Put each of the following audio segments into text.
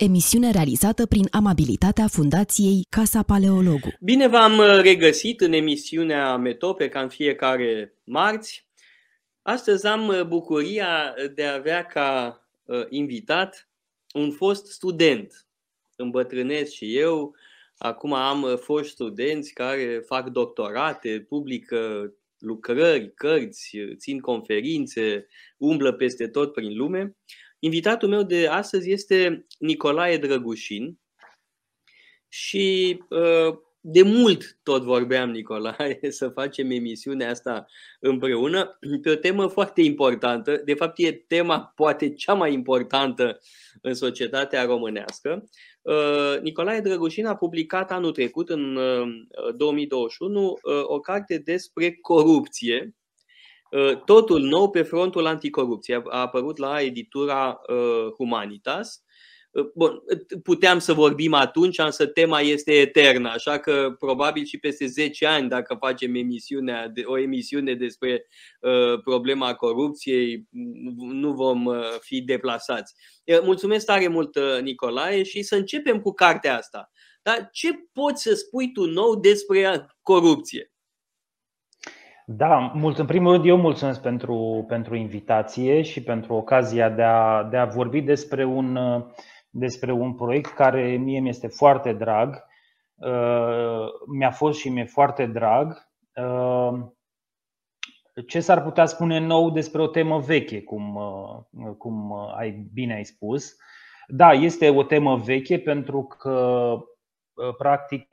emisiune realizată prin amabilitatea Fundației Casa Paleologu. Bine v-am uh, regăsit în emisiunea Metope ca în fiecare marți. Astăzi am uh, bucuria de a avea ca uh, invitat un fost student. Îmbătrânesc și eu. Acum am fost studenți care fac doctorate, publică lucrări, cărți, țin conferințe, umblă peste tot prin lume. Invitatul meu de astăzi este Nicolae Drăgușin și uh, de mult tot vorbeam, Nicolae, să facem emisiunea asta împreună pe o temă foarte importantă. De fapt, e tema poate cea mai importantă în societatea românească. Uh, Nicolae Drăgușin a publicat anul trecut, în 2021, uh, o carte despre corupție Uh, totul nou pe frontul anticorupție. A apărut la editura uh, Humanitas. Uh, bun, puteam să vorbim atunci, însă tema este eternă, așa că probabil și peste 10 ani, dacă facem emisiunea, o emisiune despre uh, problema corupției, nu vom uh, fi deplasați. Mulțumesc tare mult, Nicolae, și să începem cu cartea asta. Dar ce poți să spui tu nou despre corupție? Da, mult, în primul rând eu mulțumesc pentru, pentru invitație și pentru ocazia de a, de a vorbi despre un, despre un proiect care mie mi-este foarte drag. Uh, mi-a fost și mi-e foarte drag. Uh, ce s-ar putea spune nou despre o temă veche, cum, uh, cum ai bine ai spus? Da, este o temă veche pentru că practic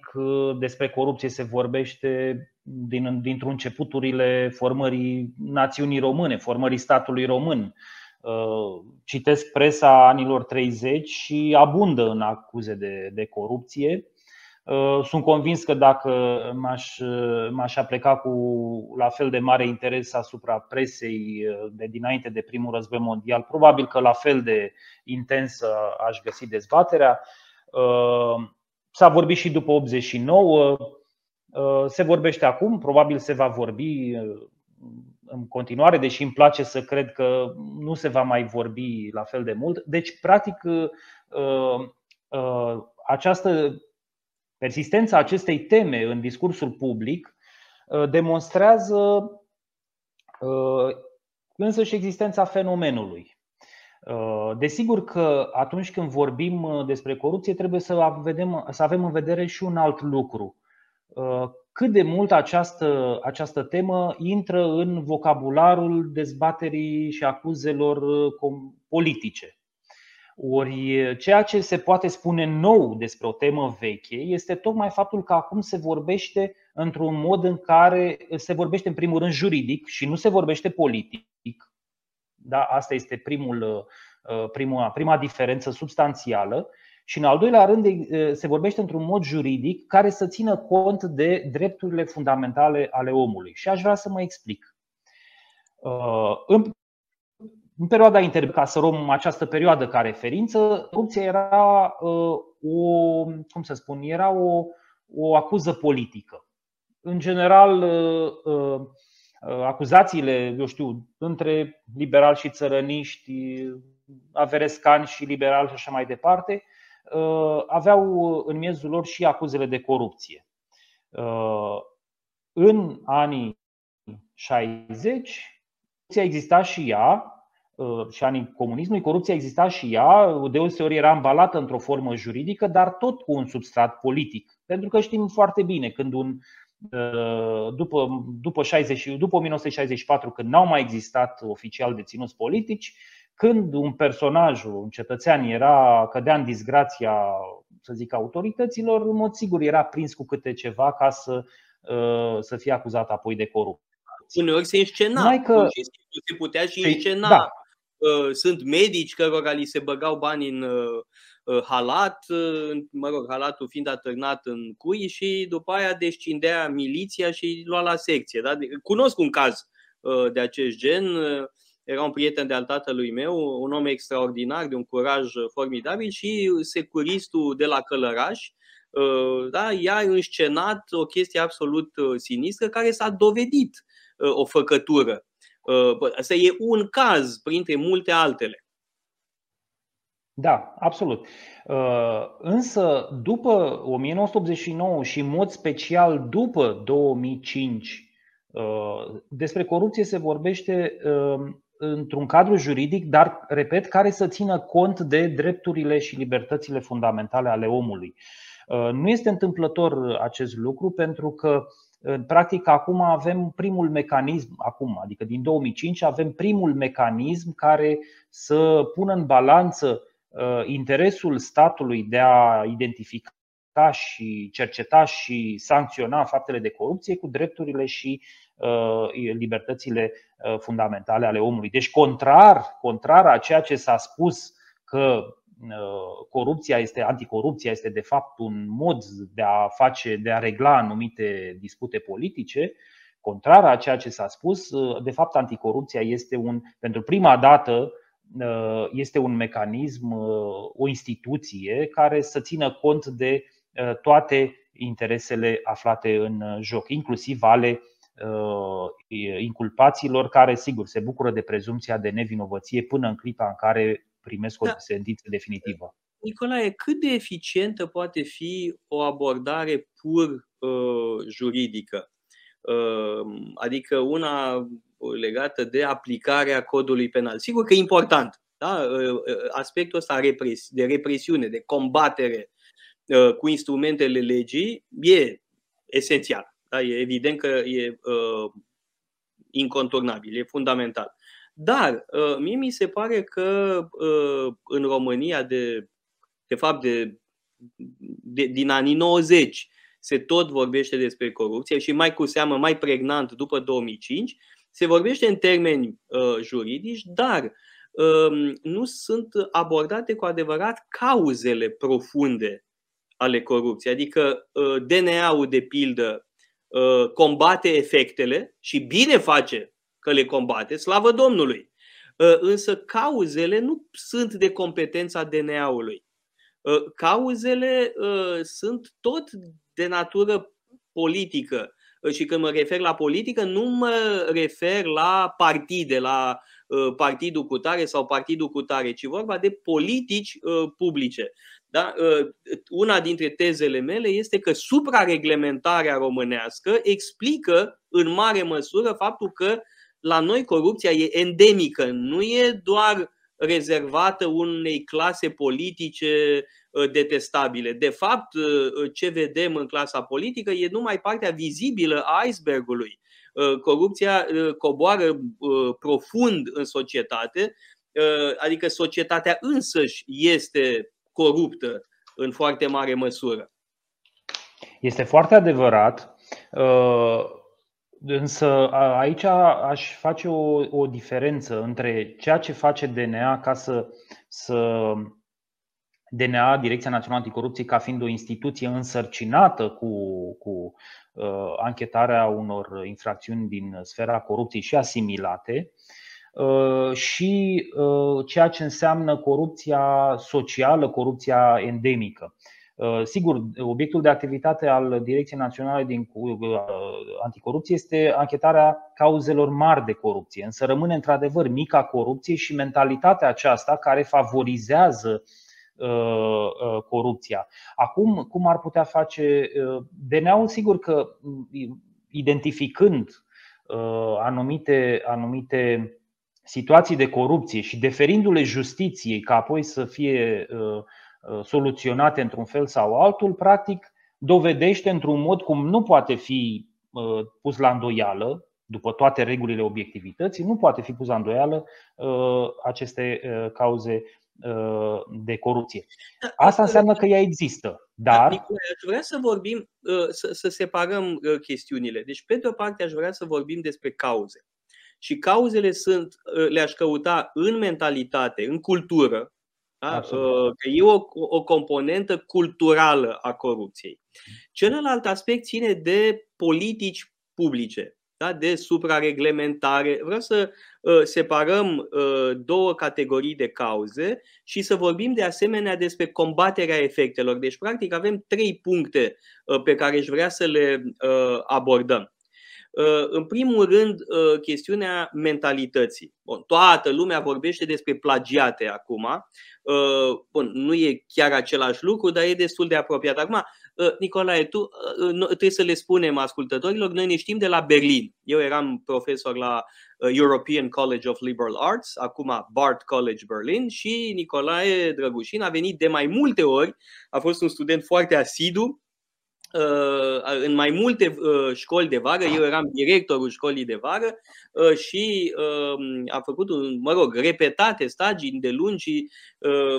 despre corupție se vorbește din, dintr-un începuturile formării națiunii române, formării statului român. Uh, citesc presa anilor 30 și abundă în acuze de, de corupție. Uh, sunt convins că dacă m-aș, m-aș apleca cu la fel de mare interes asupra presei uh, de dinainte de primul război mondial, probabil că la fel de intensă aș găsi dezbaterea. S-a vorbit și după 89, Uh, se vorbește acum, probabil se va vorbi uh, în continuare, deși îmi place să cred că nu se va mai vorbi la fel de mult. Deci, practic, uh, această persistența acestei teme în discursul public demonstrează însă și existența fenomenului. Desigur că atunci când vorbim despre corupție, trebuie să avem, să avem în vedere și un alt lucru Uh, cât de mult această, această temă intră în vocabularul dezbaterii și acuzelor uh, politice. Ori ceea ce se poate spune nou despre o temă veche este tocmai faptul că acum se vorbește într-un mod în care se vorbește în primul rând juridic și nu se vorbește politic. Da, asta este primul, uh, prima, prima diferență substanțială. Și în al doilea rând se vorbește într-un mod juridic care să țină cont de drepturile fundamentale ale omului. Și aș vrea să mă explic. În, în perioada inter, ca să luăm această perioadă ca referință, corupția era o, cum să spun, era o, o acuză politică. În general, acuzațiile, eu știu, între liberali și țărăniști, averescani și liberali și așa mai departe, Uh, aveau în miezul lor și acuzele de corupție. Uh, în anii 60, corupția exista și ea, uh, și anii comunismului, corupția exista și ea, deoseori era ambalată într-o formă juridică, dar tot cu un substrat politic. Pentru că știm foarte bine, când un, după, după, 60, după 1964, când n-au mai existat oficial deținuți politici, când un personaj, un cetățean era cădea în disgrația, să zic, autorităților, în mod sigur era prins cu câte ceva ca să, uh, să fie acuzat apoi de corupție. Uneori se înscena, Mai că... se putea și păi, înscena. Da. Uh, sunt medici cărora li se băgau bani în uh, halat, mă rog, halatul fiind atârnat în cui și după aia descindea miliția și lua la secție. Da? Cunosc un caz de acest gen era un prieten de-al tatălui meu, un om extraordinar, de un curaj formidabil și securistul de la Călăraș, uh, da, i-a înscenat o chestie absolut uh, sinistră care s-a dovedit uh, o făcătură. Asta e un caz printre multe altele. Da, absolut. Uh, însă, după 1989 și în mod special după 2005, uh, despre corupție se vorbește uh, într-un cadru juridic, dar, repet, care să țină cont de drepturile și libertățile fundamentale ale omului. Nu este întâmplător acest lucru pentru că Practic, acum avem primul mecanism, acum, adică din 2005, avem primul mecanism care să pună în balanță Uh, interesul statului de a identifica și cerceta și sancționa faptele de corupție cu drepturile și uh, libertățile uh, fundamentale ale omului. Deci, contrar, contrar a ceea ce s-a spus că corupția este, anticorupția este de fapt un mod de a face, de a regla anumite dispute politice, contrar a ceea ce s-a spus, de fapt anticorupția este un, pentru prima dată, Uh, este un mecanism, uh, o instituție care să țină cont de uh, toate interesele aflate în joc, inclusiv ale inculpaților care, sigur, se bucură de prezumția de nevinovăție până în clipa în care primesc o da. sentință definitivă. Nicolae, cât de eficientă poate fi o abordare pur uh, juridică? Uh, adică una legată de aplicarea codului penal. Sigur că e important. Da? Ă, ă, aspectul ăsta de represiune, de combatere ă, cu instrumentele legii e esențial. Da? E evident că e uh, inconturnabil, e fundamental. Dar uh, mie mi se pare că uh, în România, de, de fapt, de, de, din anii 90, se tot vorbește despre corupție și mai cu seamă, mai pregnant după 2005, se vorbește în termeni uh, juridici, dar uh, nu sunt abordate cu adevărat cauzele profunde ale corupției. Adică uh, DNA-ul, de pildă, uh, combate efectele și bine face că le combate, slavă Domnului. Uh, însă cauzele nu sunt de competența DNA-ului. Uh, cauzele uh, sunt tot de natură politică și când mă refer la politică, nu mă refer la partide, la uh, partidul cu tare sau partidul cu tare, ci vorba de politici uh, publice. Da? Uh, una dintre tezele mele este că suprareglementarea românească explică în mare măsură faptul că la noi corupția e endemică, nu e doar rezervată unei clase politice Uh, detestabile. De fapt, uh, uh, ce vedem în clasa politică e numai partea vizibilă a icebergului. Corupția coboară profund în societate, adică societatea însăși este coruptă în foarte mare măsură. Este foarte adevărat, însă aici aș face o, o diferență între ceea ce face DNA ca să, să DNA, Direcția Națională Anticorupție, ca fiind o instituție însărcinată cu, cu uh, anchetarea unor infracțiuni din sfera corupției și asimilate, uh, și uh, ceea ce înseamnă corupția socială, corupția endemică. Uh, sigur, obiectul de activitate al Direcției Naționale din uh, Anticorupție este anchetarea cauzelor mari de corupție, însă rămâne într-adevăr mica corupție și mentalitatea aceasta care favorizează uh, Uh, uh, corupția. Acum, cum ar putea face uh, DNA-ul? Sigur că mm, identificând anumite, anumite situații de corupție și deferindu-le justiției ca apoi să fie soluționate într-un fel sau altul, practic dovedește într-un mod cum nu poate fi pus la îndoială, după toate regulile obiectivității, nu poate fi pus la îndoială aceste cauze Uh, de corupție. Da, Asta înseamnă că ea există. Da, dar. Nicolae, aș vrea să vorbim, uh, să, să separăm uh, chestiunile. Deci, pe de o parte, aș vrea să vorbim despre cauze. Și cauzele sunt, le-aș căuta în mentalitate, în cultură, da? că e o, o componentă culturală a corupției. Celălalt aspect ține de politici publice da? de suprareglementare. Vreau să uh, separăm uh, două categorii de cauze și să vorbim de asemenea despre combaterea efectelor. Deci, practic, avem trei puncte uh, pe care aș vrea să le uh, abordăm. În primul rând, chestiunea mentalității. Bun, toată lumea vorbește despre plagiate acum. Bun, nu e chiar același lucru, dar e destul de apropiat. Acum, Nicolae, tu trebuie să le spunem ascultătorilor, noi ne știm de la Berlin. Eu eram profesor la European College of Liberal Arts, acum Bard College Berlin și Nicolae Drăgușin a venit de mai multe ori, a fost un student foarte asidu Uh, în mai multe uh, școli de vară, eu eram directorul școlii de vară uh, și um, am făcut, un, mă rog, repetate stagii de lungi și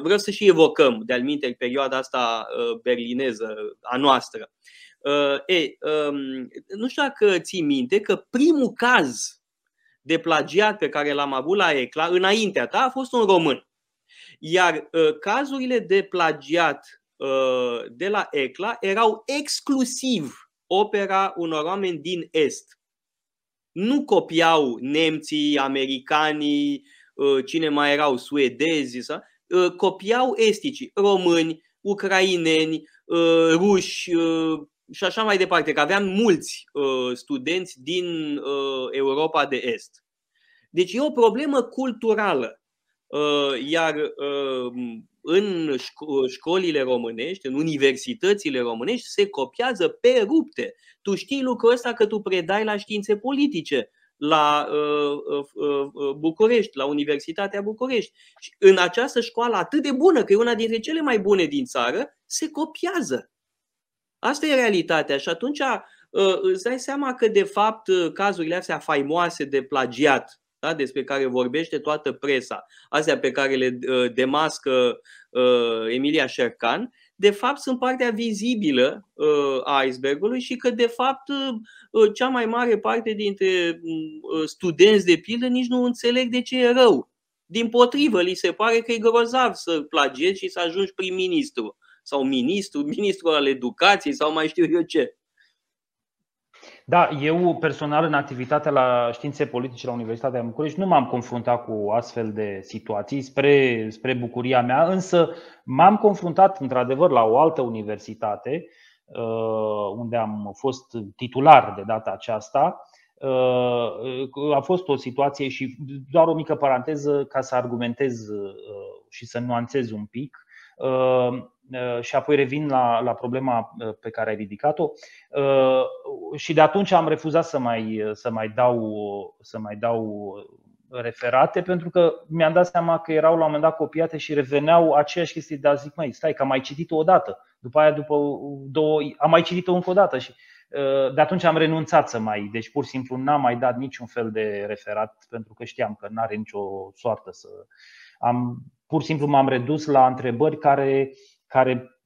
vreau să și evocăm de-al minte perioada asta berlineză a noastră. E, um, nu știu dacă ții minte că primul caz de plagiat pe care l-am avut la ECLA, înaintea ta, a fost un român. Iar cazurile de plagiat Uh, de la ECLA erau exclusiv opera unor oameni din Est. Nu copiau nemții, americanii, uh, cine mai erau, suedezi, uh, copiau esticii, români, ucraineni, ruși și așa mai departe, că aveam mulți studenți din Europa de Est. Deci e o problemă culturală. Iar în școlile românești, în universitățile românești, se copiază pe rupte. Tu știi lucrul ăsta că tu predai la științe politice la uh, uh, uh, București, la Universitatea București. Și în această școală atât de bună, că e una dintre cele mai bune din țară, se copiază. Asta e realitatea și atunci uh, îți dai seama că de fapt cazurile astea faimoase de plagiat da? despre care vorbește toată presa, astea pe care le uh, demască uh, Emilia Șercan, de fapt sunt partea vizibilă uh, a icebergului și că de fapt cea mai mare parte dintre studenți de pildă nici nu înțeleg de ce e rău. Din potrivă, li se pare că e grozav să plagiezi și să ajungi prim-ministru sau ministru, ministru al educației sau mai știu eu ce. Da, eu personal în activitatea la științe politice la Universitatea București nu m-am confruntat cu astfel de situații spre, spre bucuria mea, însă m-am confruntat într-adevăr la o altă universitate uh, unde am fost titular de data aceasta. Uh, a fost o situație și doar o mică paranteză ca să argumentez uh, și să nuanțez un pic Uh, și apoi revin la, la problema uh, pe care ai ridicat-o. Uh, și de atunci am refuzat să mai, să mai, dau, să mai dau referate pentru că mi-am dat seama că erau la un moment dat copiate și reveneau aceeași chestii, dar zic, mai stai, că am mai citit-o odată. După aia, după două, am mai citit-o încă o dată și de atunci am renunțat să mai, deci pur și simplu n-am mai dat niciun fel de referat pentru că știam că n-are nicio soartă să. Am, pur și simplu m-am redus la întrebări care care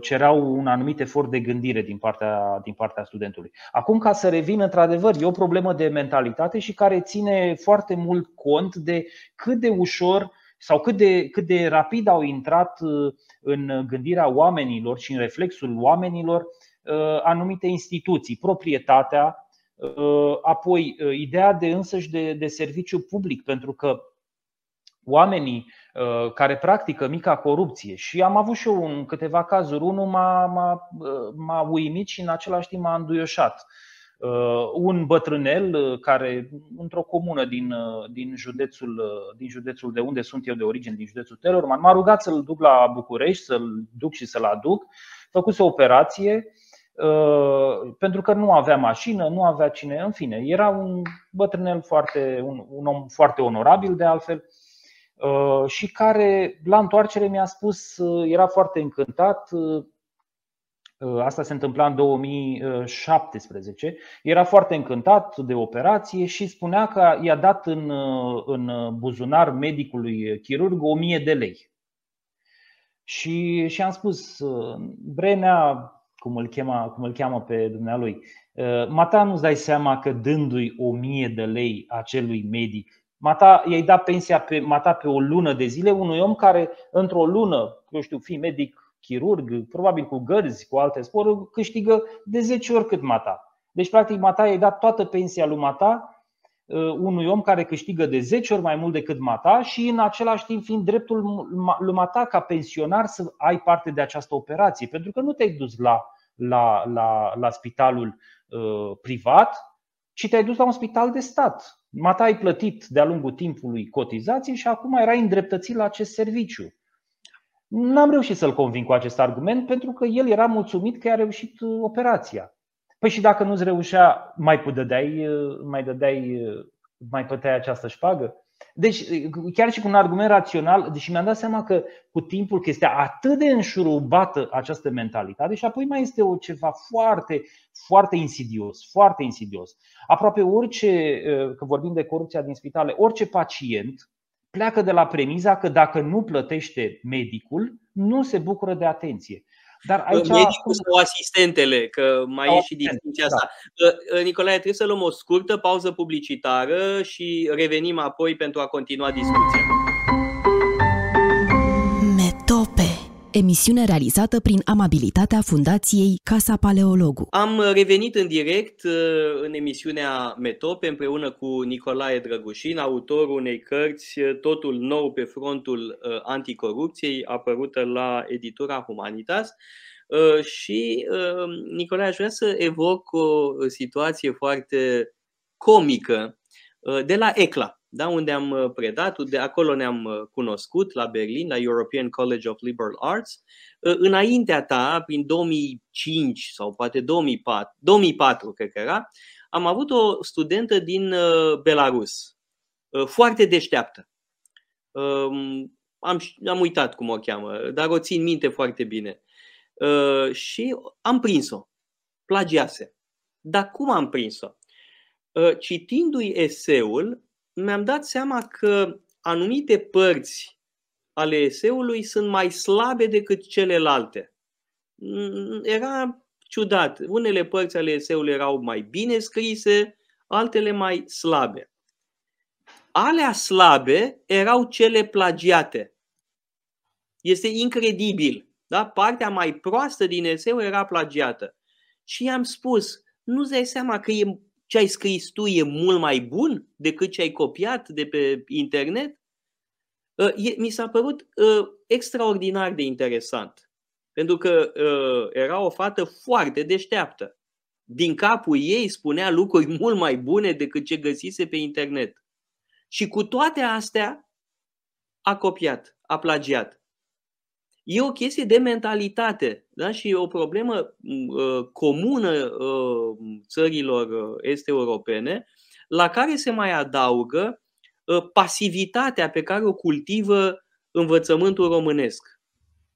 cereau un anumit efort de gândire din partea, din partea studentului. Acum, ca să revin, într-adevăr, e o problemă de mentalitate și care ține foarte mult cont de cât de ușor sau cât de, cât de rapid au intrat uh, în gândirea oamenilor și în reflexul oamenilor uh, anumite instituții, proprietatea, uh, apoi ideea de însăși de, de serviciu public, pentru că oamenii Uh, care practică mica corupție și am avut și eu în câteva cazuri. Unul m-a, m-a, uh, m-a uimit și în același timp m-a înduioșat. Uh, un bătrânel care, într-o comună din, din, județul, din județul de unde sunt eu de origine, din județul Telorman, m-a rugat să-l duc la București, să-l duc și să-l aduc. Făcuse o operație pentru că nu avea mașină, nu avea cine, în fine, era un bătrânel foarte, un, un om foarte onorabil de altfel Uh, și care la întoarcere mi-a spus, uh, era foarte încântat, uh, asta se întâmpla în 2017, era foarte încântat de operație și spunea că i-a dat în, în buzunar medicului chirurg 1000 de lei. Și, și am spus, Brenea, cum îl, chema, cum îl cheamă pe dumnealui, Mata nu-ți dai seama că dându-i 1000 de lei acelui medic Mata, i-ai dat pensia pe, mata pe o lună de zile unui om care într-o lună, eu știu, fi medic, chirurg, probabil cu gărzi, cu alte sporuri, câștigă de 10 ori cât mata. Deci, practic, mata i-ai dat toată pensia lui mata uh, unui om care câștigă de 10 ori mai mult decât mata și în același timp fiind dreptul lui mata ca pensionar să ai parte de această operație. Pentru că nu te-ai dus la, la, la, la spitalul uh, privat, ci te-ai dus la un spital de stat. Mata ai plătit de-a lungul timpului cotizații și acum erai îndreptățit la acest serviciu. N-am reușit să-l conving cu acest argument pentru că el era mulțumit că a reușit uh, operația. Păi și dacă nu-ți reușea, mai dădeai, uh, mai dădeai, uh, mai plăteai această șpagă? Deci, chiar și cu un argument rațional, deși mi-am dat seama că cu timpul că este atât de înșurubată această mentalitate și apoi mai este o ceva foarte, foarte insidios, foarte insidios. Aproape orice, că vorbim de corupția din spitale, orice pacient pleacă de la premiza că dacă nu plătește medicul, nu se bucură de atenție. Dar aici, Medicul sau asistentele, că mai sau e și distinția da. asta. Da. Nicolae, trebuie să luăm o scurtă pauză publicitară și revenim apoi pentru a continua discuția. Emisiune realizată prin amabilitatea Fundației Casa Paleologu. Am revenit în direct uh, în emisiunea Metope împreună cu Nicolae Drăgușin, autorul unei cărți uh, Totul nou pe frontul uh, anticorupției, apărută la editura Humanitas. Și, Nicolae, aș vrea să evoc o situație foarte comică de la ECLA da, unde am uh, predat, de acolo ne-am uh, cunoscut la Berlin, la European College of Liberal Arts. Uh, înaintea ta, prin 2005 sau poate 2004, 2004 cred că era, am avut o studentă din Belarus, foarte deșteaptă. Um, am, am uitat cum o cheamă, dar o țin minte foarte bine. Și am prins-o. Plagiase. Dar cum am prins-o? Citindu-i eseul, mi-am dat seama că anumite părți ale eseului sunt mai slabe decât celelalte. Mm, era ciudat. Unele părți ale eseului erau mai bine scrise, altele mai slabe. Alea slabe erau cele plagiate. Este incredibil. Da? Partea mai proastă din eseu era plagiată. Și i-am spus, nu-ți dai seama că e ce ai scris tu e mult mai bun decât ce ai copiat de pe internet? Uh, mi s-a părut uh, extraordinar de interesant. Pentru că uh, era o fată foarte deșteaptă. Din capul ei spunea lucruri mult mai bune decât ce găsise pe internet. Și cu toate astea a copiat, a plagiat. E o chestie de mentalitate da? și o problemă uh, comună uh, țărilor uh, este europene, la care se mai adaugă uh, pasivitatea pe care o cultivă învățământul românesc.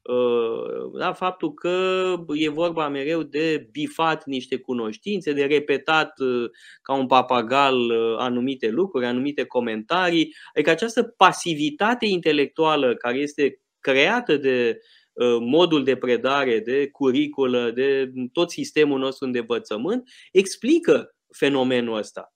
Uh, da? Faptul că e vorba mereu de bifat niște cunoștințe, de repetat uh, ca un papagal anumite lucruri, anumite comentarii. Adică această pasivitate intelectuală care este creată de uh, modul de predare, de curiculă, de tot sistemul nostru de învățământ, explică fenomenul ăsta.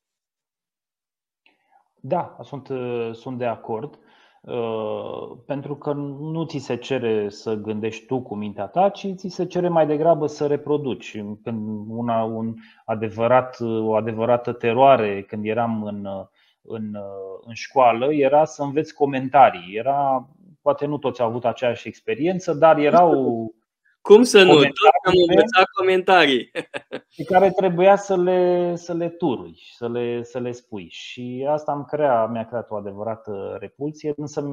Da, sunt, uh, sunt de acord. Uh, pentru că nu ți se cere să gândești tu cu mintea ta, ci ți se cere mai degrabă să reproduci. Când una, un adevărat, o adevărată teroare, când eram în, în, în școală, era să înveți comentarii. Era Poate nu toți au avut aceeași experiență, dar erau cum să nu? Tot am învățat comentarii. Pe care trebuia să le, să le turui, să le, să le spui. Și asta am crea, mi-a creat o adevărată repulsie, însă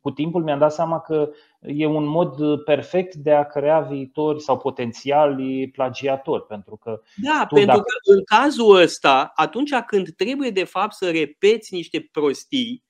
cu timpul mi-am dat seama că e un mod perfect de a crea viitori sau potențiali plagiatori. Pentru că da, pentru dacă... că în cazul ăsta, atunci când trebuie de fapt să repeți niște prostii,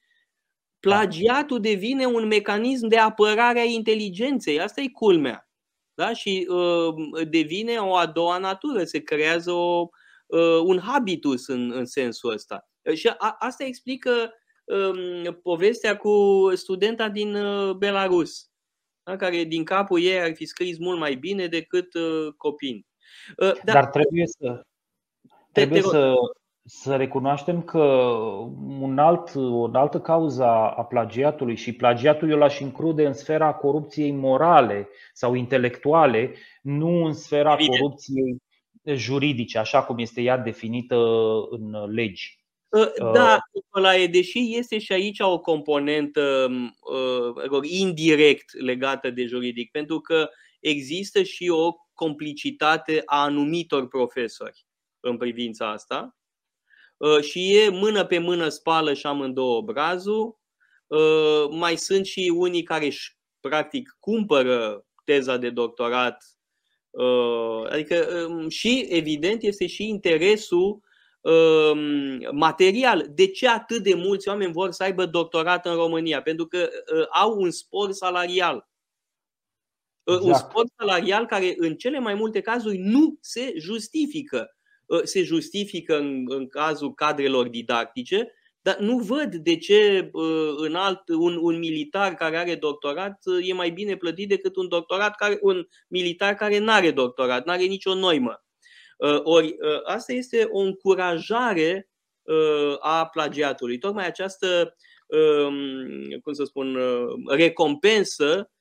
plagiatul devine un mecanism de apărare a inteligenței. Asta e culmea. Da? Și uh, devine o a doua natură, se creează o, uh, un habitus în, în sensul ăsta. Și a, asta explică uh, povestea cu studenta din uh, Belarus, da? care din capul ei ar fi scris mult mai bine decât uh, copii. Uh, dar, dar trebuie să. Trebuie să, să recunoaștem că un alt, o altă cauză a plagiatului și plagiatul eu l-aș include în sfera corupției morale sau intelectuale, nu în sfera Evident. corupției juridice, așa cum este ea definită în legi. Ă, da, Nicolae, deși este și aici o componentă uh, indirect legată de juridic, pentru că există și o complicitate a anumitor profesori în privința asta și e mână pe mână spală și amândouă obrazul. Mai sunt și unii care își practic cumpără teza de doctorat. Adică um, și evident este și interesul um, material. De ce atât de mulți oameni vor să aibă doctorat în România? Pentru că au un spor salarial. Exact. Un spor salarial care în cele mai multe cazuri nu se justifică. Ă, se justifică în, în cazul cadrelor didactice, dar nu văd de ce ă, în alt, un, un militar care are doctorat ă, e mai bine plătit decât un doctorat care, un militar care nu are doctorat, nu are nicio noimă. Ori asta este o încurajare a plagiatului. Tocmai această, cum să spun, recompensă Uh,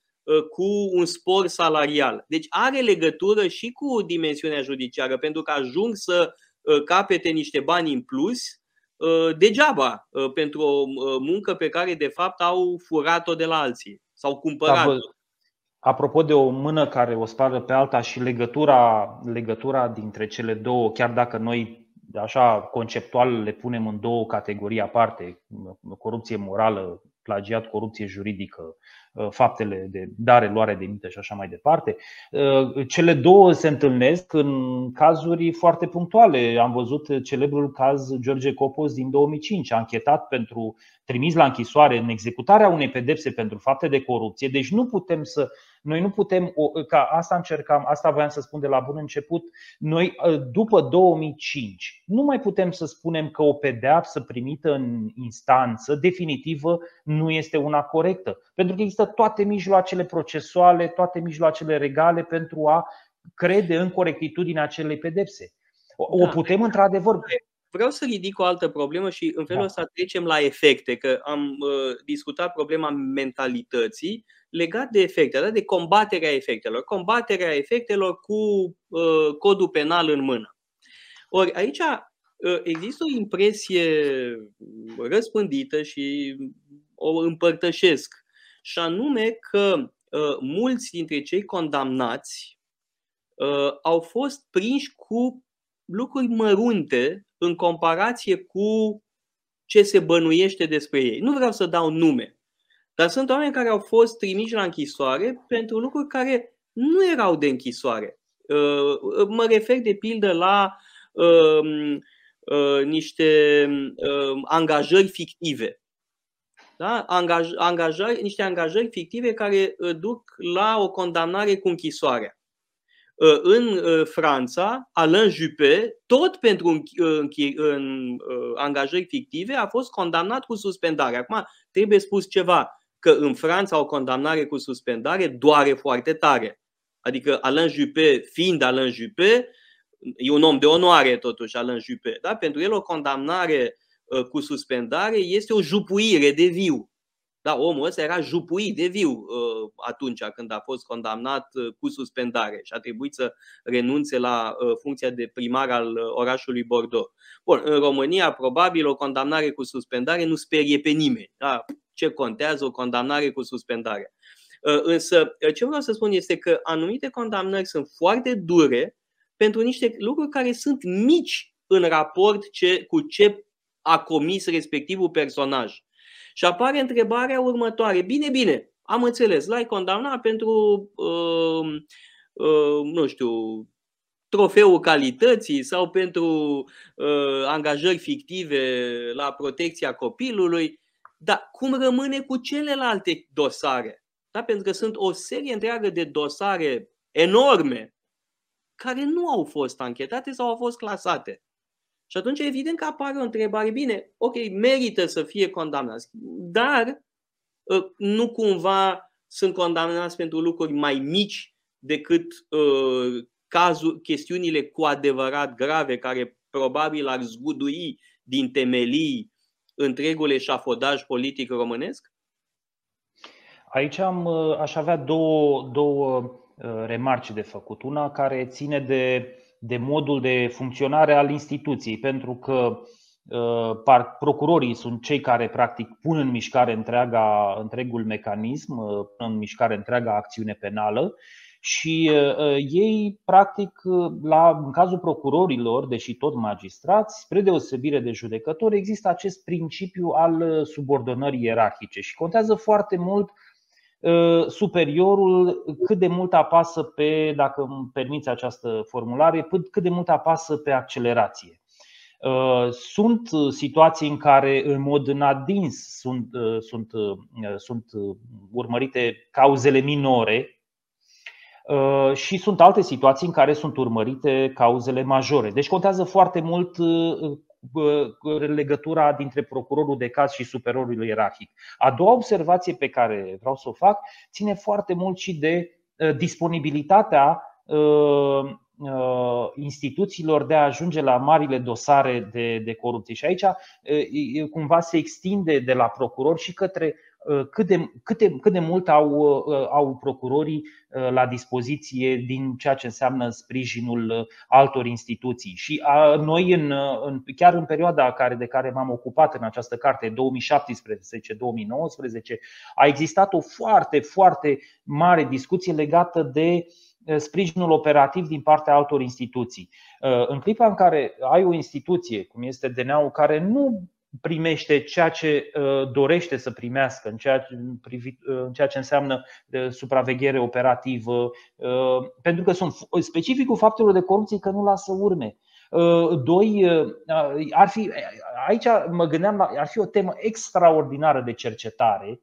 cu un spor salarial. Deci are legătură și cu dimensiunea judiciară, pentru că ajung să uh, capete niște bani în plus uh, degeaba pentru o muncă pe care de fapt au furat-o de la alții sau cumpărat-o. Apropo de o mână care o spară pe alta și legătura, legătura dintre cele două, chiar dacă noi așa conceptual le punem în două categorii aparte, corupție morală, plagiat, corupție juridică, Uh, faptele de dare, luare de minte și așa mai departe. Uh, cele două se întâlnesc în cazuri foarte punctuale. Am văzut celebrul caz George Copos din 2005, anchetat pentru trimis la închisoare în executarea unei pedepse pentru fapte de corupție. Deci nu putem să noi nu putem, ca asta încercam, asta voiam să spun de la bun început, noi ă, după 2005 nu mai putem să spunem că o pedeapsă primită în instanță definitivă nu este una corectă. Pentru că există toate mijloacele procesuale, toate mijloacele regale pentru a crede în corectitudinea acelei pedepse. O da. putem într-adevăr Vreau să ridic o altă problemă și în felul da. ăsta trecem la efecte, că am uh, discutat problema mentalității legat de efecte, da? de combaterea efectelor. Combaterea efectelor cu uh, codul penal în mână. Ori aici uh, există o impresie răspândită și o împărtășesc, și anume că uh, mulți dintre cei condamnați uh, au fost prinși cu lucruri mărunte în comparație cu ce se bănuiește despre ei. Nu vreau să dau nume, dar sunt oameni care au fost trimiși la închisoare pentru lucruri care nu erau de închisoare. Uh, mă refer de pildă la um, uh, niște um, angajări fictive. Da? Angaj, angajări, niște angajări fictive care uh, duc la o condamnare cu închisoarea. Uh, în uh, Franța, Alain Juppé, tot pentru în uh, angajări fictive, a fost condamnat cu suspendare. Acum, trebuie spus ceva, că în Franța o condamnare cu suspendare doare foarte tare. Adică Alain Juppé, fiind Alain Juppé, e un om de onoare totuși Alain Juppé. Da? Pentru el o condamnare cu suspendare este o jupuire de viu. Da, omul ăsta era jupuit de viu uh, atunci când a fost condamnat uh, cu suspendare și a trebuit să renunțe la uh, funcția de primar al orașului Bordeaux. Bun, în România, probabil, o condamnare cu suspendare nu sperie pe nimeni. Da? Ce contează o condamnare cu suspendare? Însă, ce vreau să spun este că anumite condamnări sunt foarte dure pentru niște lucruri care sunt mici în raport ce, cu ce a comis respectivul personaj. Și apare întrebarea următoare. Bine, bine, am înțeles, l-ai condamnat pentru, uh, uh, nu știu, trofeul calității sau pentru uh, angajări fictive la protecția copilului, dar cum rămâne cu celelalte dosare? Da? Pentru că sunt o serie întreagă de dosare enorme care nu au fost anchetate sau au fost clasate. Și atunci evident că apare o întrebare, bine, ok, merită să fie condamnați, dar ă, nu cumva sunt condamnați pentru lucruri mai mici decât uh, cazul, chestiunile cu adevărat grave care probabil ar zgudui din temelii întregul eșafodaj politic românesc? Aici am, ă, aș avea două, două remarci de făcut. Una care ține de de modul de funcționare al instituției, pentru că uh, procurorii sunt cei care practic pun în mișcare întreaga, întregul mecanism, uh, pun în mișcare întreaga acțiune penală și ei, practic, la, în cazul procurorilor, deși tot magistrați, spre deosebire de judecători, există acest principiu al subordonării ierarhice și contează foarte mult superiorul cât de mult apasă pe, dacă îmi permiți această formulare, cât de mult apasă pe accelerație. Uh, sunt uh, situații în care, în mod înadins, sunt, uh, sunt, sunt urmărite cauzele minore și sunt alte situații în care sunt urmărite cauzele majore. Deci contează foarte mult legătura dintre procurorul de caz și superiorul ierarhic. A doua observație pe care vreau să o fac ține foarte mult și de disponibilitatea Uh, instituțiilor de a ajunge la marile dosare de, de corupție. Și aici uh, cumva se extinde de la procurori și către uh, cât de, cât de, cât de mult au, au procurorii la dispoziție din ceea ce înseamnă sprijinul altor instituții. Și a, noi, în, în, chiar în perioada care, de care m-am ocupat în această carte, 2017-2019, a existat o foarte, foarte mare discuție legată de uh, Eh, sprijinul operativ din partea altor instituții. Eh, în clipa în care ai o instituție, cum este DNA-ul, care nu primește ceea ce eh, dorește să primească în ceea ce, în ceea ce înseamnă supraveghere operativă, pentru că sunt specificul faptelor de corupție că nu lasă urme. Doi, ar fi, aici mă gândeam la, ar fi o temă extraordinară de cercetare,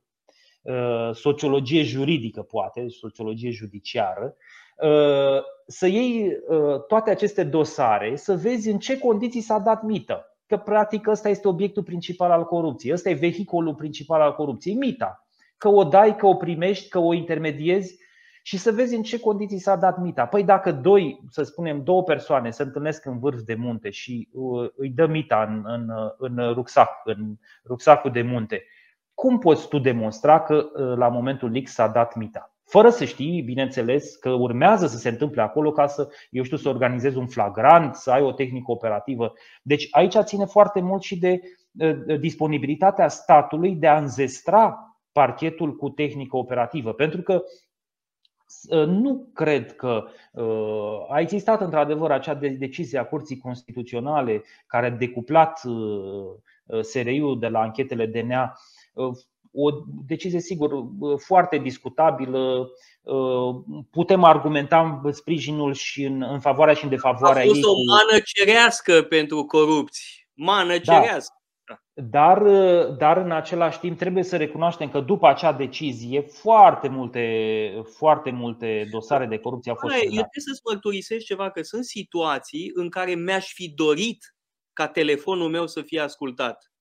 sociologie juridică, poate, sociologie judiciară, Uh, să iei uh, toate aceste dosare, să vezi în ce condiții s-a dat mită. Că practic ăsta este obiectul principal al corupției, ăsta e vehiculul principal al corupției, mita. Că o dai, că o primești, că o intermediezi și să vezi în ce condiții s-a dat mita. Păi dacă doi, să spunem, două persoane se întâlnesc în vârf de munte și uh, îi dă mita în, în, în rucsac, în rucsacul de munte, cum poți tu demonstra că la momentul X s-a dat mita? Fără să știi, bineînțeles, că urmează să se întâmple acolo ca să, eu știu, să organizezi un flagrant, să ai o tehnică operativă. Deci aici ține foarte mult și de disponibilitatea statului de a înzestra parchetul cu tehnică operativă. Pentru că nu cred că a existat într-adevăr acea decizie a Curții Constituționale care a decuplat SRI-ul de la anchetele DNA o decizie, sigur, foarte discutabilă. Putem argumenta sprijinul și în, în favoarea și în defavoarea ei. A fost ei. o mană cerească pentru corupți. Mană da. cerească. Da. Dar, dar în același timp trebuie să recunoaștem că după acea decizie foarte multe, foarte multe dosare de corupție au fost Eu trebuie să-ți mărturisesc ceva, că sunt situații în care mi-aș fi dorit ca telefonul meu să fie ascultat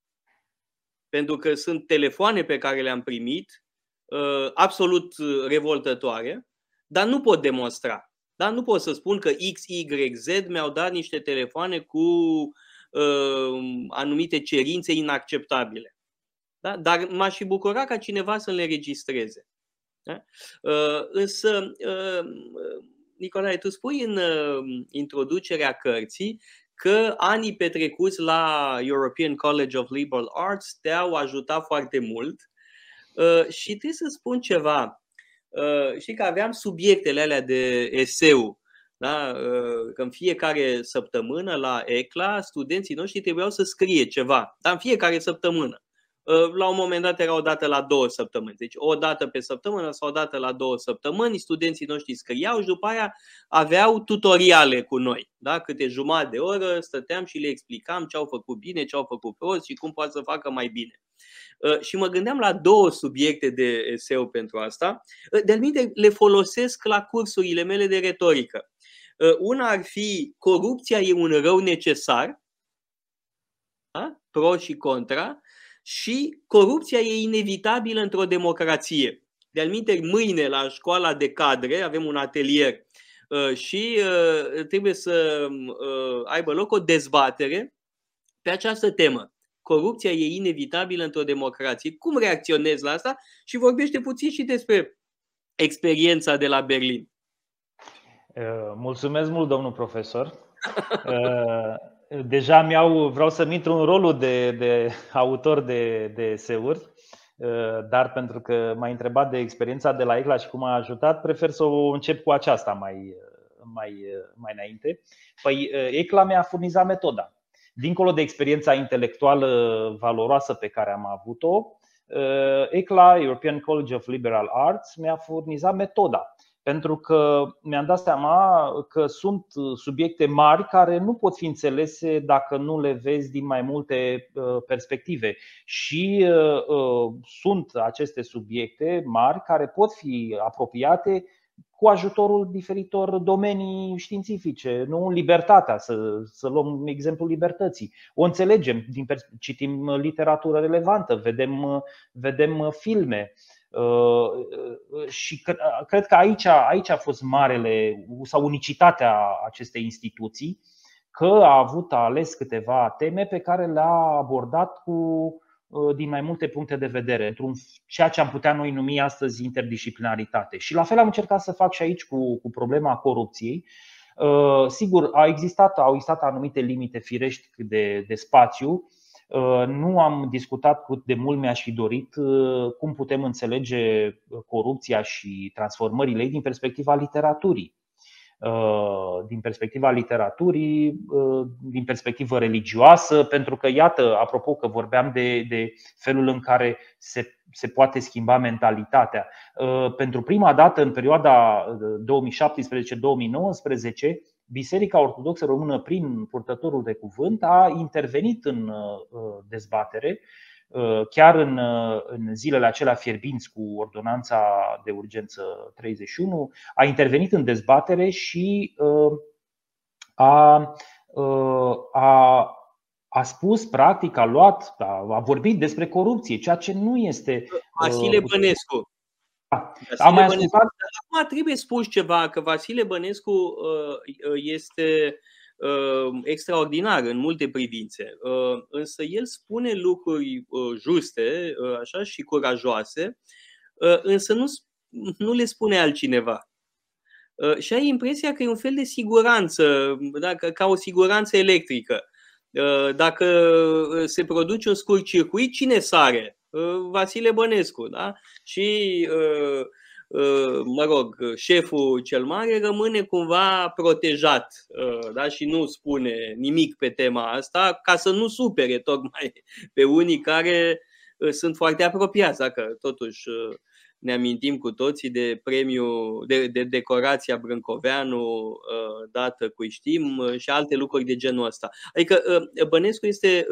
pentru că sunt telefoane pe care le-am primit, uh, absolut revoltătoare, dar nu pot demonstra. Da? Nu pot să spun că X, Y, Z mi-au dat niște telefoane cu uh, anumite cerințe inacceptabile. Da? Dar m-aș fi bucura ca cineva să le registreze. Da? Uh, însă, uh, Nicolae, tu spui în uh, introducerea cărții că anii petrecuți la European College of Liberal Arts te-au ajutat foarte mult uh, și trebuie să spun ceva. Uh, știi că aveam subiectele alea de eseu, da? Uh, că în fiecare săptămână la ECLA studenții noștri trebuiau să scrie ceva, dar în fiecare săptămână. Uh, la un moment dat era o dată la două săptămâni. Deci o dată pe săptămână sau o dată la două săptămâni, studenții noștri scriau și după aia aveau tutoriale cu noi. Da? Câte jumătate de oră stăteam și le explicam ce au făcut bine, ce au făcut prost și cum poate să facă mai bine. Uh, și mă gândeam la două subiecte de eseu pentru asta. Uh, de minte le folosesc la cursurile mele de retorică. Una ar fi corupția e un rău necesar, da? pro și contra, și corupția e inevitabilă într-o democrație. De-al mâine la școala de cadre avem un atelier uh, și uh, trebuie să uh, aibă loc o dezbatere pe această temă. Corupția e inevitabilă într-o democrație. Cum reacționezi la asta? Și vorbește puțin și despre experiența de la Berlin. Mulțumesc mult, domnul profesor. deja mi-au, vreau să-mi intru în rolul de, de autor de, de eseuri. dar pentru că m-ai întrebat de experiența de la ECLA și cum a ajutat, prefer să o încep cu aceasta mai, mai, mai înainte. Păi ECLA mi-a furnizat metoda. Dincolo de experiența intelectuală valoroasă pe care am avut-o, ECLA, European College of Liberal Arts, mi-a furnizat metoda pentru că mi-am dat seama că sunt subiecte mari care nu pot fi înțelese dacă nu le vezi din mai multe uh, perspective. Și uh, uh, sunt aceste subiecte mari care pot fi apropiate cu ajutorul diferitor domenii științifice, nu libertatea, să, să luăm exemplul libertății. O înțelegem, din, citim literatură relevantă, vedem, vedem filme, Uh, uh, și cred că aici, aici a fost marele sau unicitatea acestei instituții, că a avut ales câteva teme pe care le-a abordat cu, uh, din mai multe puncte de vedere, într-un ceea ce am putea noi numi astăzi interdisciplinaritate. Și la fel am încercat să fac și aici cu, cu problema corupției. Sigur, a existat, au existat anumite limite firești de, de spațiu, Uh, nu am discutat cât de mult mi-aș fi dorit uh, cum putem înțelege corupția și transformările ei din perspectiva literaturii. Uh, din perspectiva literaturii, din perspectivă religioasă, pentru că, iată, apropo că vorbeam de, de felul în care se, se poate schimba mentalitatea. Pentru prima dată, în perioada 2017-2019, Biserica Ortodoxă Română, prin purtătorul de cuvânt, a intervenit în uh, dezbatere, uh, chiar în, uh, în zilele acelea fierbinți cu ordonanța de urgență 31, a intervenit în dezbatere și a, a, a spus, practic, a luat, a, a vorbit despre corupție, ceea ce nu este. Vasile Bănescu. Vasile Am mai Bănescu, Acum trebuie spus ceva, că Vasile Bănescu uh, este uh, extraordinar în multe privințe. Uh, însă el spune lucruri juste așa și curajoase, însă nu, nu le spune altcineva. Și ai impresia că e un fel de siguranță, da? ca o siguranță electrică. Dacă se produce un scurt circuit, cine sare? Vasile Bănescu. Da? Și mă rog, șeful cel mare rămâne cumva protejat da? și nu spune nimic pe tema asta ca să nu supere tocmai pe unii care sunt foarte apropiați, dacă totuși ne amintim cu toții de premiul, de, de decorația Brâncoveanu dată cu știm și alte lucruri de genul ăsta. Adică Bănescu este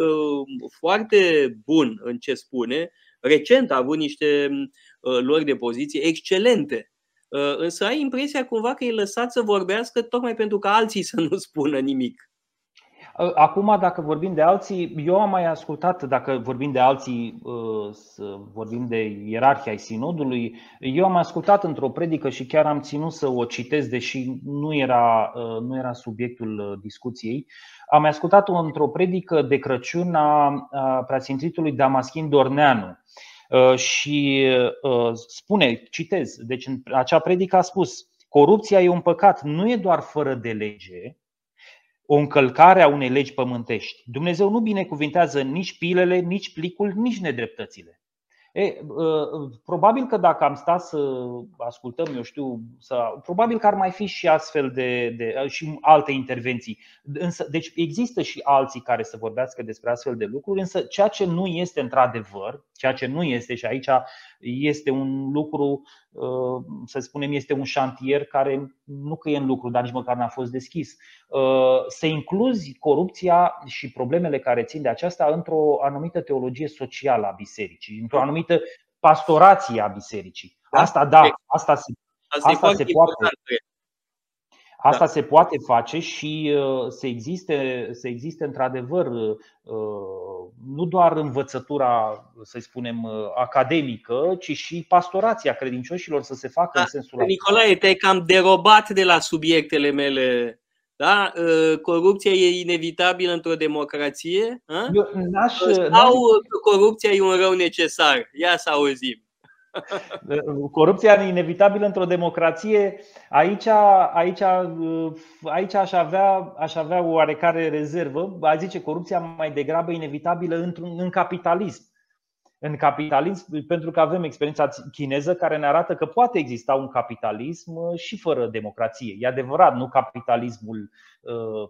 foarte bun în ce spune, recent a avut niște uh, lor de poziție excelente. Uh, însă ai impresia cumva că e lăsat să vorbească tocmai pentru ca alții să nu spună nimic. Uh, acum, dacă vorbim de alții, eu am mai ascultat, dacă vorbim de alții, să vorbim de ierarhia ai sinodului, eu am ascultat într-o predică și chiar am ținut să o citesc, deși nu era, nu era subiectul discuției. Am ascultat într-o predică de Crăciun a preasfințitului Damaschin Dorneanu uh, și uh, spune, citez, deci în acea predică a spus Corupția e un păcat, nu e doar fără de lege, o încălcare a unei legi pământești. Dumnezeu nu binecuvintează nici pilele, nici plicul, nici nedreptățile. E, probabil că dacă am stat să ascultăm, eu știu, să, probabil că ar mai fi și astfel de, de și alte intervenții. Însă, deci există și alții care să vorbească despre astfel de lucruri, însă ceea ce nu este într-adevăr, ceea ce nu este și aici este un lucru, uh, să spunem, este un șantier care nu că e în lucru, dar nici măcar n-a fost deschis. Uh, să incluzi corupția și problemele care țin de aceasta într-o anumită teologie socială a bisericii, într-o anumită pastorație a bisericii. Da? Asta da, asta se, asta se poate. Asta da. se poate face și uh, să existe, să existe într-adevăr uh, nu doar învățătura, să spunem, uh, academică, ci și pastorația credincioșilor să se facă da. în sensul Nicolae, te-ai cam derobat de la subiectele mele. Da? Corupția e inevitabilă într-o democrație? Eu n-aș, Sau n-aș... corupția e un rău necesar? Ia să auzim. Corupția inevitabilă într-o democrație, aici, aici, aici aș, avea, aș avea o oarecare rezervă. Aș zice corupția mai degrabă inevitabilă într-un, în capitalism. în capitalism, pentru că avem experiența chineză care ne arată că poate exista un capitalism și fără democrație. E adevărat, nu capitalismul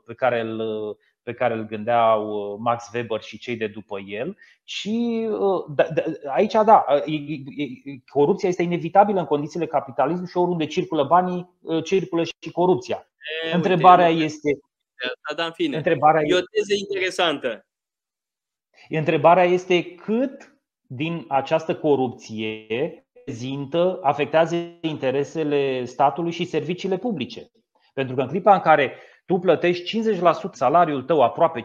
pe care îl pe care îl gândeau uh, Max Weber și cei de după el, ci uh, da, da, aici, da, corupția este inevitabilă în condițiile capitalismului și oriunde circulă banii, uh, circulă și corupția. E, întrebarea uite, este. Da, da, în fine. Întrebarea e o teză interesantă. Întrebarea este cât din această corupție prezintă, afectează interesele statului și serviciile publice. Pentru că în clipa în care tu plătești 50% salariul tău, aproape 50%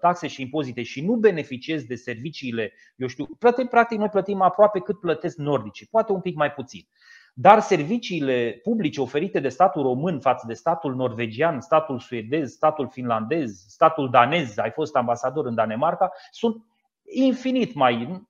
taxe și impozite și nu beneficiezi de serviciile, eu știu, plătim, practic noi plătim aproape cât plătesc nordicii, poate un pic mai puțin. Dar serviciile publice oferite de statul român față de statul norvegian, statul suedez, statul finlandez, statul danez, ai fost ambasador în Danemarca, sunt infinit mai,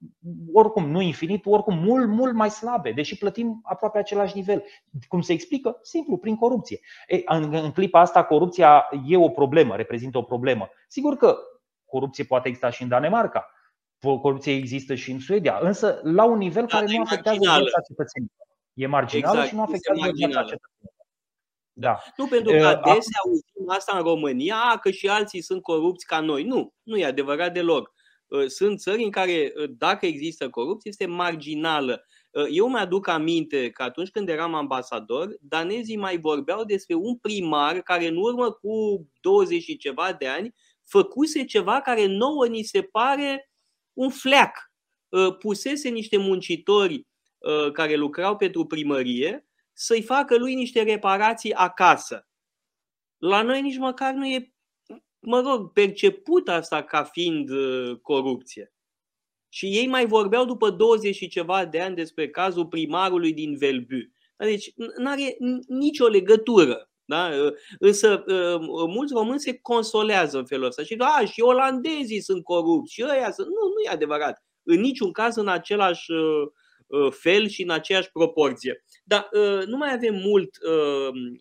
oricum nu infinit, oricum mult, mult mai slabe, deși plătim aproape același nivel. Cum se explică? Simplu, prin corupție. Ei, în, în clipa asta, corupția e o problemă, reprezintă o problemă. Sigur că corupție poate exista și în Danemarca, corupție există și în Suedia, însă la un nivel da, care nu afectează viața cetățenilor. E marginală exact, și nu afectează viața cetățenilor. Da. Nu pentru că adesea auzim asta în România, că și alții sunt corupți ca noi. Nu, nu e adevărat deloc. Uh, sunt țări în care, uh, dacă există corupție, este marginală. Uh, eu mi-aduc aminte că atunci când eram ambasador, danezii mai vorbeau despre un primar care în urmă cu 20 și ceva de ani făcuse ceva care nouă ni se pare un fleac. Pusese niște muncitori care lucrau pentru primărie să-i facă lui niște reparații acasă. La noi nici măcar nu e mă rog, perceput asta ca fiind uh, corupție. Și ei mai vorbeau după 20 și ceva de ani despre cazul primarului din Velbu. Deci nu are nicio legătură. Da? Uh, însă uh, mulți români se consolează în felul ăsta și da, și olandezii sunt corupți și ăia sunt. Nu, nu e adevărat. În niciun caz în același fel și în aceeași proporție. Dar nu mai avem mult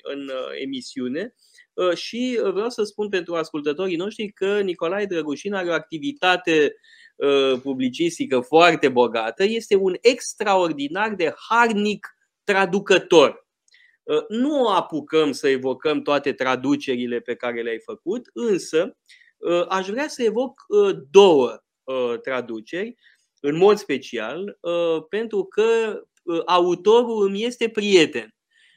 în emisiune. Uh, și uh, vreau să spun pentru ascultătorii noștri că Nicolae Drăgușin are o activitate uh, publicistică foarte bogată, este un extraordinar de harnic traducător. Nu apucăm să evocăm toate traducerile pe care le-ai făcut, însă aș vrea să evoc două traduceri, în mod special, pentru că autorul îmi este prieten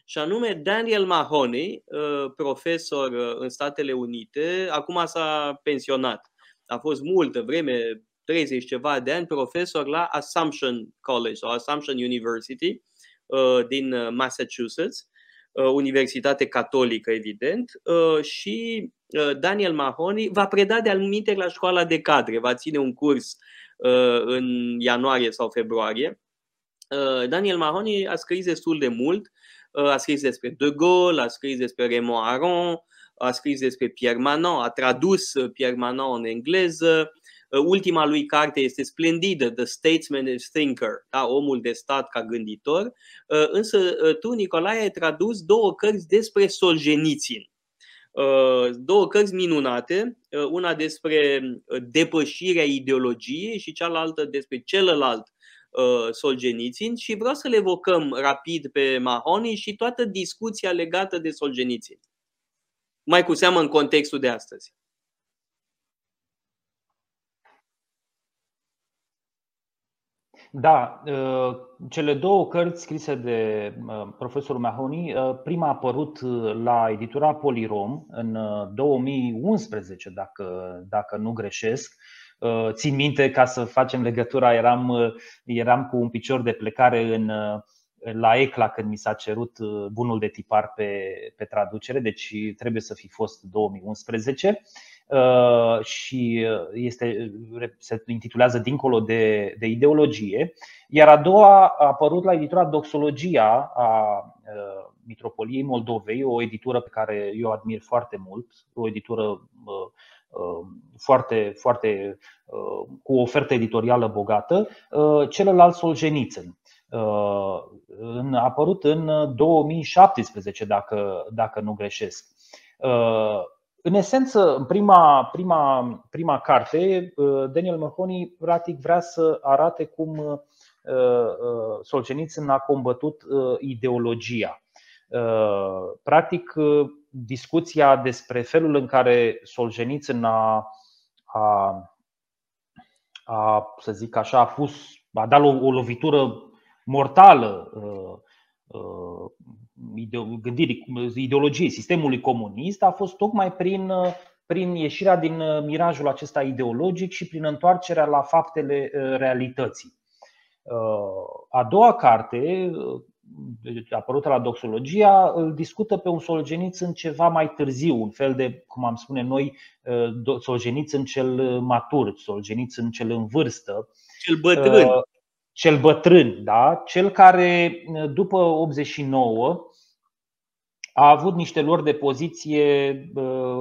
și anume Daniel Mahoney, uh, profesor uh, în Statele Unite, acum s-a pensionat. A fost multă vreme, 30 ceva de ani, profesor la Assumption College sau Assumption University uh, din Massachusetts, Universitate Catolică, evident, și Daniel Mahoney va preda de alminte la școala de cadre, va ține un curs în ianuarie sau februarie. Daniel Mahoney a scris destul de mult a scris despre De Gaulle, a scris despre Raymond Aron, a scris despre Pierre Manon, a tradus uh, Pierre Manon în engleză. Uh, ultima lui carte este splendidă, The Statesman as Thinker, da? omul de stat ca gânditor. Uh, însă tu, Nicolae, ai tradus două cărți despre Solzhenitsyn. Două cărți minunate, una despre depășirea ideologiei și cealaltă despre celălalt Uh, Solzhenitsyn și vreau să le evocăm rapid pe Mahoney și toată discuția legată de Solzhenitsyn. Mai cu seamă în contextul de astăzi. Da, uh, cele două cărți scrise de uh, profesorul Mahoney, prima a apărut la editura Polirom în 2011, dacă, dacă nu greșesc, Uh, țin minte, ca să facem legătura, eram, uh, eram cu un picior de plecare în, uh, la ECLA când mi s-a cerut bunul de tipar pe, pe traducere, deci trebuie să fi fost 2011 și este, se intitulează Dincolo de, de ideologie. Iar a doua a apărut la editura Doxologia a Mitropoliei Moldovei, o editură pe care eu admir foarte mult, o editură Uh, foarte, foarte uh, cu o ofertă editorială bogată, uh, celălalt Solzhenitsyn. A apărut în 2017, dacă, dacă nu greșesc. în esență, în prima, prima, prima carte, Daniel Mahoney practic vrea să arate cum Solzhenitsyn a combătut ideologia. Practic, discuția despre felul în care Solzhenitsyn a, a, a să zic așa, a pus, a dat o, o lovitură mortală gândirii, ideologiei sistemului comunist a fost tocmai prin, prin ieșirea din mirajul acesta ideologic și prin întoarcerea la faptele realității. A doua carte, apărută la Doxologia, îl discută pe un Solgeniț în ceva mai târziu, un fel de, cum am spune noi, Solgeniț în cel matur, Solgeniț în cel în vârstă. Cel bătrân cel bătrân, da? cel care după 89 a avut niște lor de poziție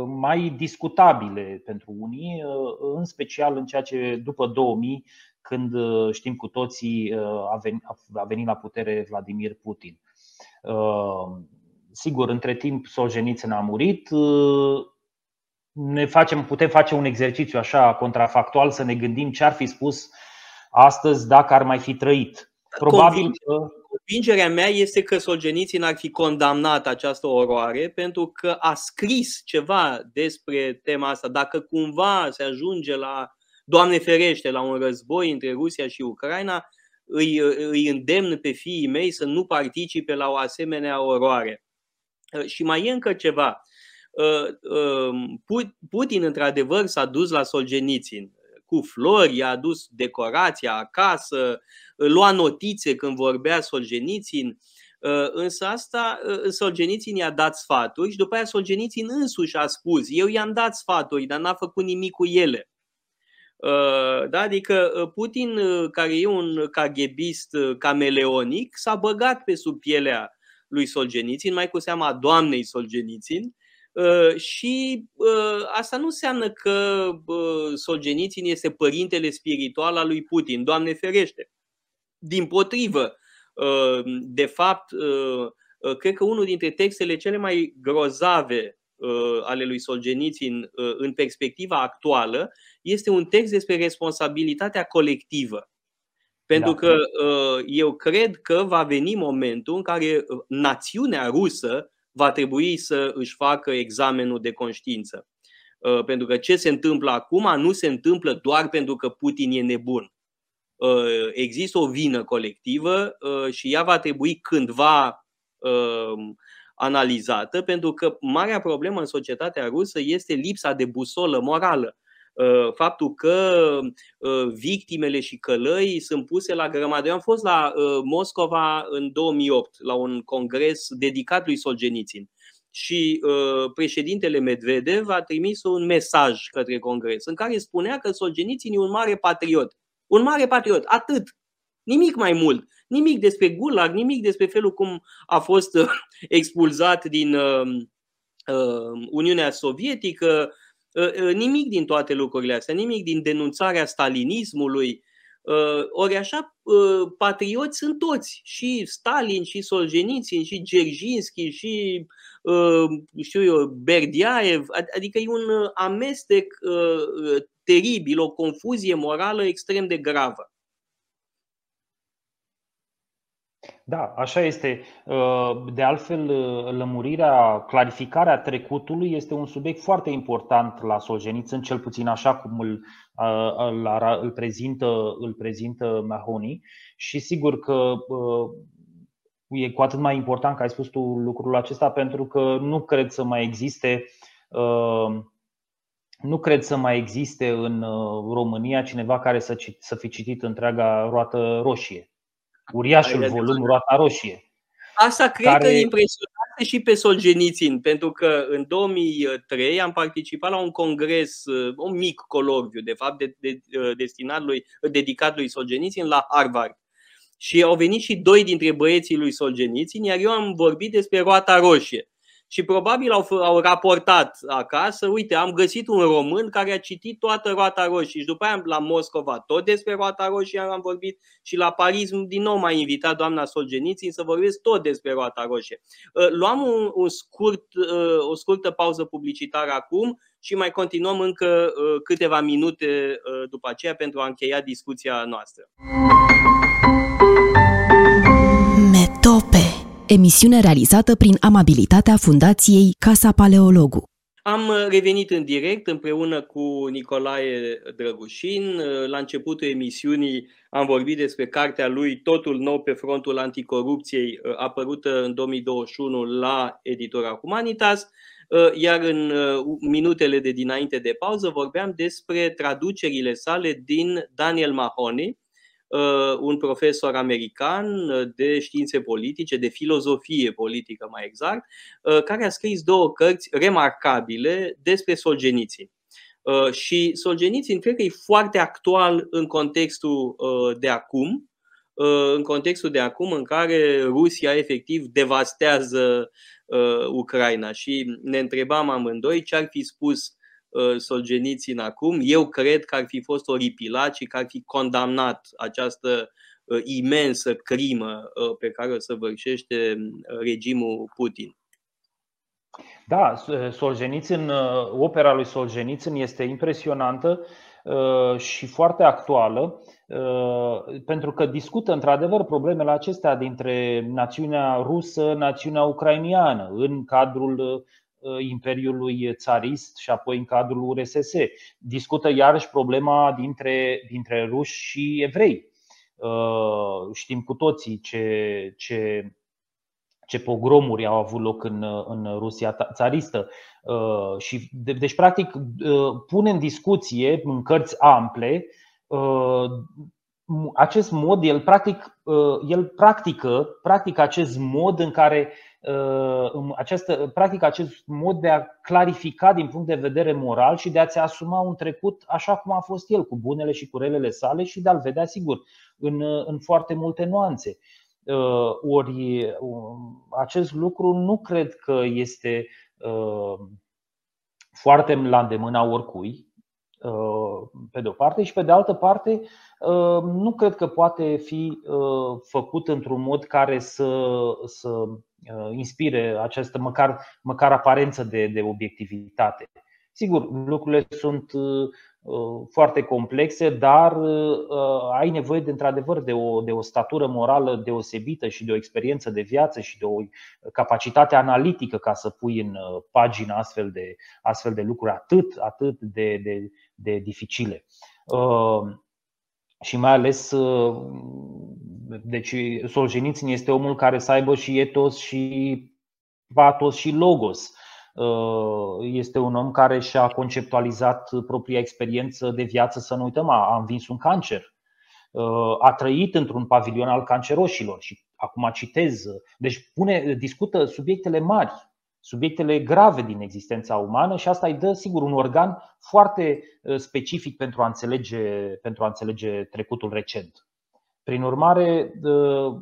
mai discutabile pentru unii, în special în ceea ce după 2000, când știm cu toții a venit la putere Vladimir Putin. Sigur, între timp Solzhenitsyn a murit. Ne facem, putem face un exercițiu așa contrafactual să ne gândim ce ar fi spus astăzi dacă ar mai fi trăit. Probabil că. Convingerea mea este că Solzhenitsyn ar fi condamnat această oroare pentru că a scris ceva despre tema asta. Dacă cumva se ajunge la, Doamne ferește, la un război între Rusia și Ucraina, îi, îi îndemn pe fiii mei să nu participe la o asemenea oroare. Și mai e încă ceva. Putin, într-adevăr, s-a dus la Solzhenitsyn cu flori, i-a adus decorația acasă, lua notițe când vorbea Solgenițin, ă, Însă asta ă, Solgenițin i-a dat sfaturi și după aia Solgenițin însuși a spus Eu i-am dat sfaturi, dar n-a făcut nimic cu ele. Ă, da? Adică Putin, care e un caghebist cameleonic, s-a băgat pe sub pielea lui Solgenițin, mai cu seama a doamnei Solgenițin, Uh, și uh, asta nu înseamnă că Solzhenitsyn este părintele spiritual al lui Putin, Doamne ferește. Din potrivă, uh, de fapt, cred că unul dintre textele cele mai grozave ale lui Solzhenitsyn în perspectiva actuală este un text despre responsabilitatea colectivă. Pentru da. că eu cred că va veni momentul în care națiunea rusă va trebui să își facă examenul de conștiință. Uh, pentru că ce se întâmplă acum nu se întâmplă doar pentru că Putin e nebun. Uh, există o vină colectivă uh, și ea va trebui cândva analizată, pentru că marea problemă în societatea rusă este lipsa de busolă morală. Uh, faptul că uh, victimele și călăi sunt puse la grămadă. Eu am fost la uh, Moscova în 2008 la un congres dedicat lui Solzhenitsyn și președintele Medvedev a trimis un mesaj către congres în care spunea că Solzhenitsyn e un mare patriot. Un mare patriot, atât. Nimic mai mult. Nimic despre Gulag, nimic despre felul cum a fost expulzat din Uniunea Sovietică, Ă, ă, nimic din toate lucrurile astea, nimic din denunțarea stalinismului. Ă, ori așa, patrioți sunt toți, și Stalin, și Solzhenitsyn, și Gerjinski, și știu eu, Berdiaev, adică e un amestec teribil, o confuzie morală extrem de gravă. Da, așa este. Uh, de altfel, uh, lămurirea, clarificarea trecutului este un subiect foarte important la Solzhenitsyn, cel puțin așa cum îl, uh, îl, îl, prezintă, îl prezintă Mahoney. Și sigur că e cu atât mai important că ai spus tu lucrul acesta, pentru că nu cred să mai existe nu cred să mai existe în România cineva care să, să fi citit întreaga roată roșie uriașul volum Roata Roșie. Asta cred care... că impresionează și pe Solzhenitsyn, pentru că în 2003 am participat la un congres, un mic colorviu, de fapt, de, de, destinat lui, dedicat lui Solzhenitsyn la Harvard. Și au venit și doi dintre băieții lui Solzhenitsyn, iar eu am vorbit despre Roata Roșie. Și probabil au, au raportat acasă, uite, am găsit un român care a citit toată roata roșie și după aia la Moscova tot despre roata roșie am vorbit și la Paris din nou m-a invitat doamna Solgenițin să vorbesc tot despre roata roșie. Uh, luam un, un scurt, uh, o scurtă pauză publicitară acum și mai continuăm încă uh, câteva minute după aceea pentru a încheia discuția noastră. Metope Emisiune realizată prin amabilitatea Fundației Casa Paleologu. Am revenit în direct împreună cu Nicolae Drăgușin. La începutul emisiunii am vorbit despre cartea lui Totul nou pe frontul anticorupției, apărută în 2021 la editora Humanitas. Iar în minutele de dinainte de pauză vorbeam despre traducerile sale din Daniel Mahoney, Uh, un profesor american uh, de științe politice, de filozofie politică mai exact, uh, care a scris două cărți remarcabile despre Solzhenitsyn. Și Solzhenitsyn cred că e foarte actual în contextul de acum, în contextul de acum în care Rusia efectiv devastează Ucraina și ne întrebam amândoi ce ar fi spus Uh, Solzhenitsyn acum, eu cred că ar fi fost oripilat și că ar fi condamnat această uh, imensă crimă uh, pe care o săvârșește regimul Putin. Da, Solzhenitsyn, opera lui Solzhenitsyn este impresionantă și foarte actuală pentru că discută într-adevăr problemele acestea dintre națiunea rusă, națiunea ucrainiană în cadrul Uh, Imperiului țarist și apoi în cadrul URSS. Discută iarăși problema dintre, dintre ruși și evrei. Uh, știm cu toții ce, ce, ce pogromuri au avut loc în, în Rusia țaristă. Uh, și, deci, practic, pune în discuție, în cărți ample, acest mod, el practic, el practică, practică acest mod în care Uh, această, practic acest mod de a clarifica din punct de vedere moral și de a-ți asuma un trecut așa cum a fost el, cu bunele și cu relele sale și de a-l vedea, sigur, în, în foarte multe nuanțe. Uh, ori um, acest lucru nu cred că este uh, foarte la îndemâna oricui, pe de o parte, și pe de altă parte, nu cred că poate fi făcut într-un mod care să, să Uh, inspire această măcar, măcar aparență de, de obiectivitate. Sigur, lucrurile sunt uh, uh, foarte complexe, dar ai nevoie de într-adevăr de o, de o statură morală deosebită și de o experiență de viață și de o capacitate analitică ca să pui în pagină astfel de, astfel de lucruri atât, atât de, de, de dificile. Și mai ales deci Solzhenitsyn este omul care să aibă și etos și patos și logos. Uh, este un om care și-a conceptualizat propria experiență de viață, să nu uităm, a învins un cancer. Uh, a trăit într-un pavilion al canceroșilor și acum citez. Deci pune, discută subiectele mari, subiectele grave din existența umană și asta îi dă, sigur, un organ foarte uh, specific pentru a înțelege, pentru a înțelege trecutul recent. Prin urmare, ă,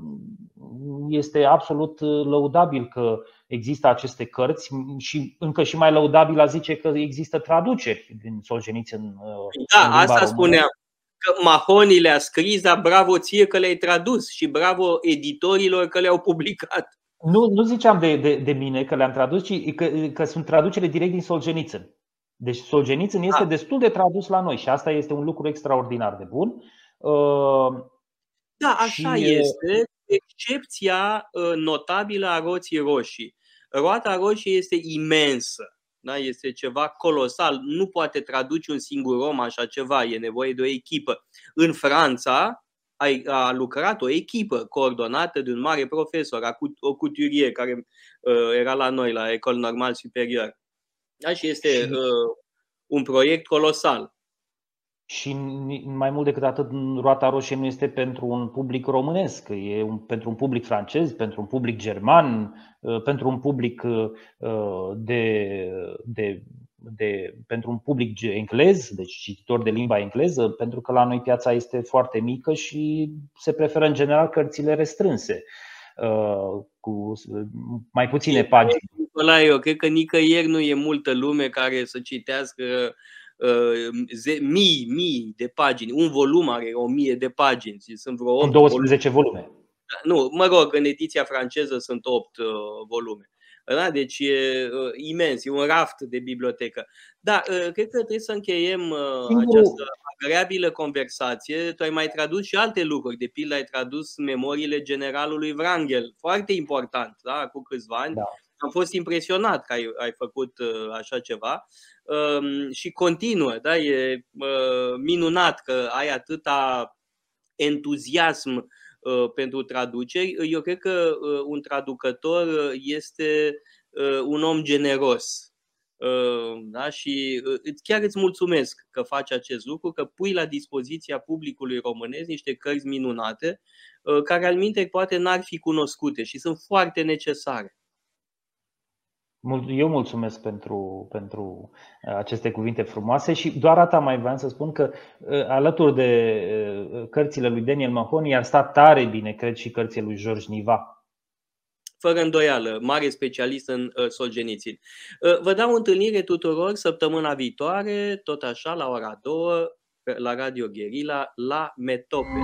este absolut lăudabil că există aceste cărți și încă și mai lăudabil a zice că există traduceri din Solzhenitsyn în Da, în asta română. spuneam. Că Mahoni le-a scris, dar bravo ție că le-ai tradus și bravo editorilor că le-au publicat. Nu, nu ziceam de, de, de mine că le-am tradus, ci că, că sunt traducere direct din Solzhenitsyn. Deci Solzhenitsyn este ah. destul de tradus la noi și asta este un lucru extraordinar de bun. Ă, da, așa și... este, excepția ă, notabilă a roții roșii. Roata roșie este imensă, da? este ceva colosal, nu poate traduce un singur om așa ceva, e nevoie de o echipă. În Franța a, lucrat o echipă coordonată de un mare profesor, o couturier, care uh, era la noi, la Ecole Normal Superior. Da? Și este uh, un proiect colosal. Și mai mult decât atât, roata roșie nu este pentru un public românesc, e un, pentru un public francez, pentru un public german, uh, pentru un public uh, de, de, de, pentru un public englez, deci cititor de limba engleză, pentru că la noi piața este foarte mică și se preferă în general cărțile restrânse. cu mai puține pagini. eu cred că nicăieri nu e multă lume care să citească uh, mii, mii de pagini. Un volum are o mie de pagini. Sunt vreo 8 12 volume. volume. Nu, mă rog, în ediția franceză sunt 8 uh, volume. Da? Deci e uh, imens, e un raft de bibliotecă. Da, uh, cred că trebuie să încheiem uh, această agreabilă conversație. Tu ai mai tradus și alte lucruri. De pildă, ai tradus memoriile generalului Wrangel, foarte important, da? cu câțiva ani. Da. Am fost impresionat că ai, ai făcut uh, așa ceva um, și continuă. Da? E uh, minunat că ai atâta entuziasm Uh, pentru traduceri. Eu cred că uh, un traducător uh, este un om generos. Da? Și chiar îți mulțumesc că faci acest lucru, că pui la dispoziția publicului românesc niște cărți minunate, care al minte poate n-ar fi cunoscute și sunt foarte necesare. Eu mulțumesc pentru, pentru uh, aceste cuvinte frumoase și doar atât mai vreau să spun că uh, alături de uh, cărțile lui Daniel Mahoney ar sta tare bine, cred, și cărțile lui George Niva. Fără îndoială, mare specialist în Solgenițin. Vă dau întâlnire tuturor săptămâna viitoare, tot așa, la ora 2, la Radio Guerilla, la Metope.